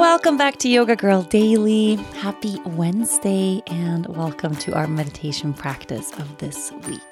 Welcome back to Yoga Girl Daily. Happy Wednesday, and welcome to our meditation practice of this week.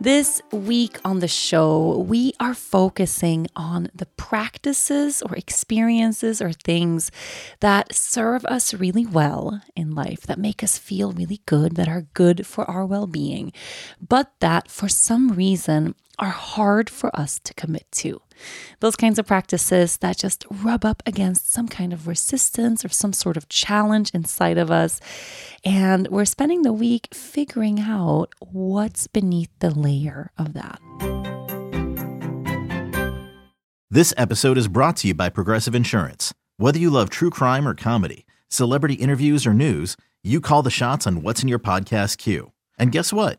This week on the show, we are focusing on the practices or experiences or things that serve us really well in life, that make us feel really good, that are good for our well being, but that for some reason are hard for us to commit to. Those kinds of practices that just rub up against some kind of resistance or some sort of challenge inside of us. And we're spending the week figuring out what's beneath the layer of that. This episode is brought to you by Progressive Insurance. Whether you love true crime or comedy, celebrity interviews or news, you call the shots on what's in your podcast queue. And guess what?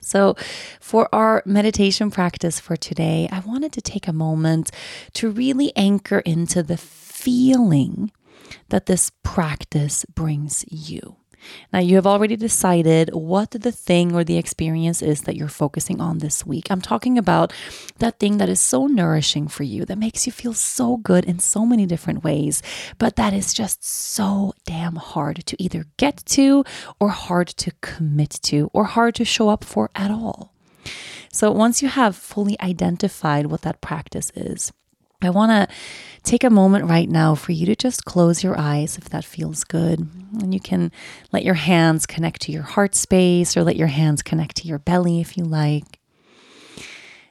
So, for our meditation practice for today, I wanted to take a moment to really anchor into the feeling that this practice brings you. Now, you have already decided what the thing or the experience is that you're focusing on this week. I'm talking about that thing that is so nourishing for you, that makes you feel so good in so many different ways, but that is just so damn hard to either get to or hard to commit to or hard to show up for at all. So, once you have fully identified what that practice is, I want to take a moment right now for you to just close your eyes if that feels good. And you can let your hands connect to your heart space or let your hands connect to your belly if you like.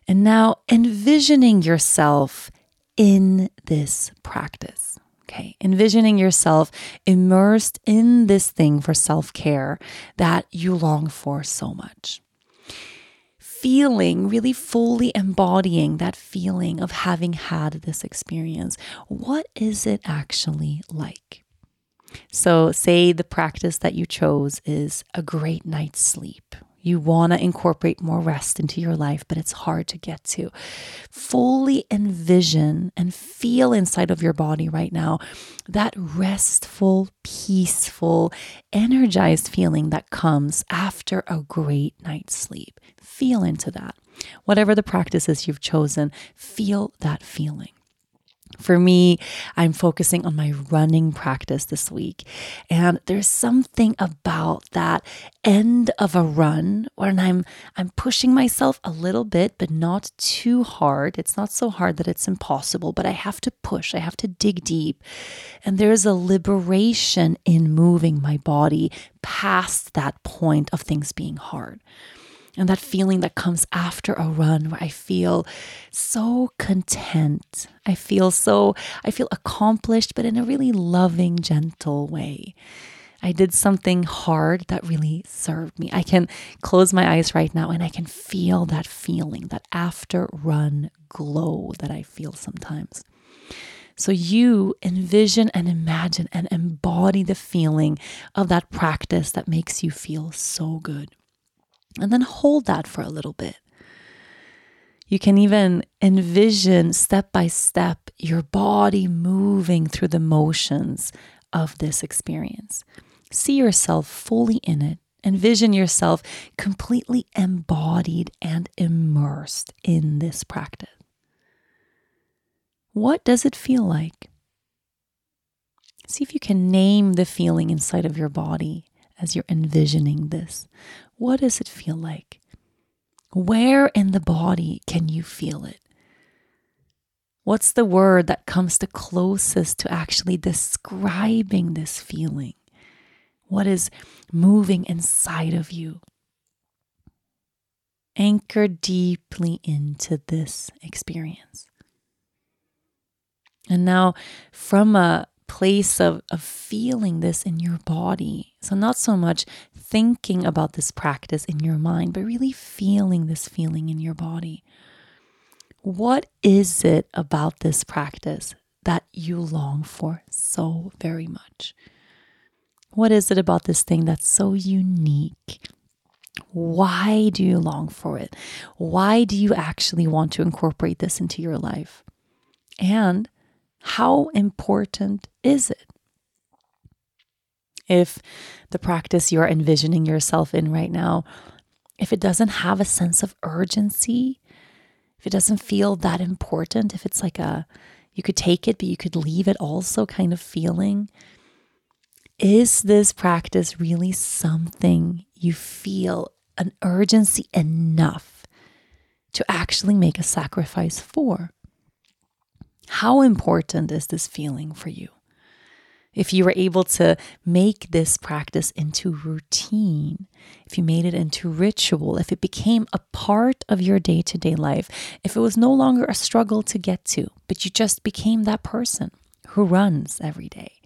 And now envisioning yourself in this practice. Okay, envisioning yourself immersed in this thing for self care that you long for so much feeling, really fully embodying that feeling of having had this experience. What is it actually like? So, say the practice that you chose is a great night's sleep. You want to incorporate more rest into your life, but it's hard to get to. Fully envision and feel inside of your body right now that restful, peaceful, energized feeling that comes after a great night's sleep. Feel into that. Whatever the practices you've chosen, feel that feeling. For me, I'm focusing on my running practice this week. And there's something about that end of a run when I'm I'm pushing myself a little bit but not too hard. It's not so hard that it's impossible, but I have to push. I have to dig deep. And there's a liberation in moving my body past that point of things being hard and that feeling that comes after a run where I feel so content. I feel so, I feel accomplished, but in a really loving, gentle way. I did something hard that really served me. I can close my eyes right now and I can feel that feeling, that after run glow that I feel sometimes. So you envision and imagine and embody the feeling of that practice that makes you feel so good and then hold that for a little bit. You can even envision step by step your body moving through the motions of this experience. See yourself fully in it. Envision yourself completely embodied and immersed in this practice. What does it feel like? See if you can name the feeling inside of your body as you're envisioning this. What does it feel like? Where in the body can you feel it? What's the word that comes the closest to actually describing this feeling? What is moving inside of you? Anchor deeply into this experience. And now, from a place of, of feeling this in your body, so not so much thinking about this practice in your mind, but really feeling this feeling in your body. What is it about this practice that you long for so very much? What is it about this thing that's so unique? Why do you long for it? Why do you actually want to incorporate this into your life? And how important is it? If the practice you're envisioning yourself in right now, if it doesn't have a sense of urgency, if it doesn't feel that important, if it's like a you could take it, but you could leave it also kind of feeling, is this practice really something you feel an urgency enough to actually make a sacrifice for? How important is this feeling for you? If you were able to make this practice into routine, if you made it into ritual, if it became a part of your day to day life, if it was no longer a struggle to get to, but you just became that person who runs every day,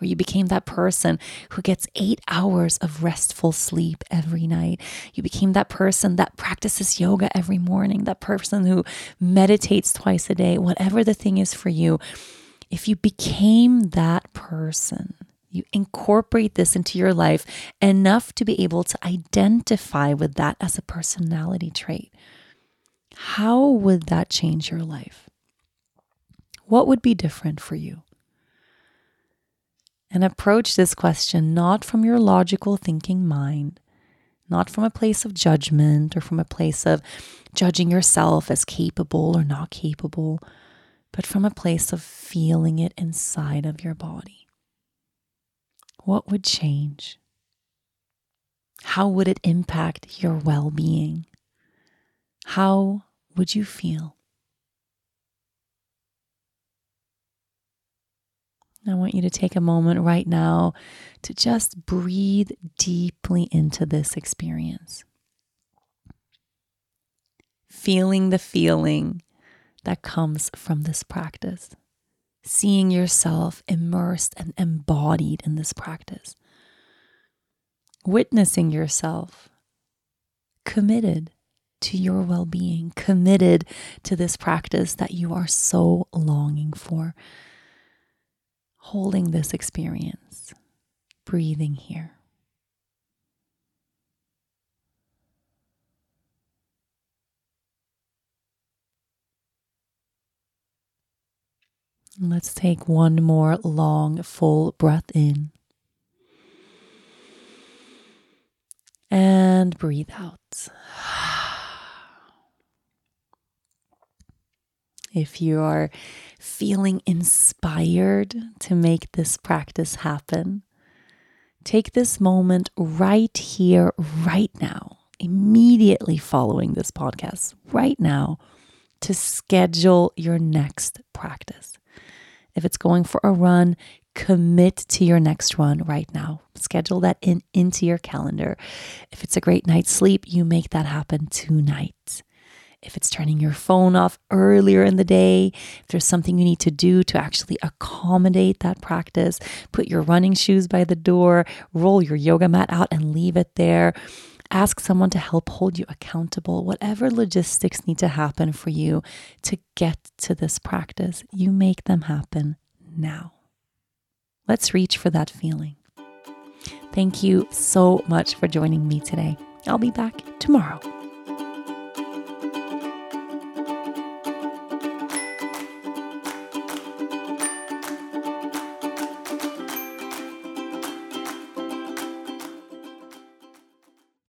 or you became that person who gets eight hours of restful sleep every night. You became that person that practices yoga every morning, that person who meditates twice a day, whatever the thing is for you. If you became that person, you incorporate this into your life enough to be able to identify with that as a personality trait. How would that change your life? What would be different for you? And approach this question not from your logical thinking mind, not from a place of judgment or from a place of judging yourself as capable or not capable, but from a place of feeling it inside of your body. What would change? How would it impact your well being? How would you feel? I want you to take a moment right now to just breathe deeply into this experience. Feeling the feeling that comes from this practice. Seeing yourself immersed and embodied in this practice. Witnessing yourself committed to your well being, committed to this practice that you are so longing for holding this experience, breathing here. Let's take one more long, full breath in. And breathe out. If you are feeling inspired to make this practice happen, take this moment right here, right now, immediately following this podcast, right now, to schedule your next practice. If it's going for a run, commit to your next run right now. Schedule that in into your calendar. If it's a great night's sleep, you make that happen tonight if it's turning your phone off earlier in the day, if there's something you need to do to actually accommodate that practice, put your running shoes by the door, roll your yoga mat out and leave it there. Ask someone to help hold you accountable. Whatever logistics need to happen for you to get to this practice, you make them happen now. Let's reach for that feeling. Thank you so much for joining me today. I'll be back tomorrow.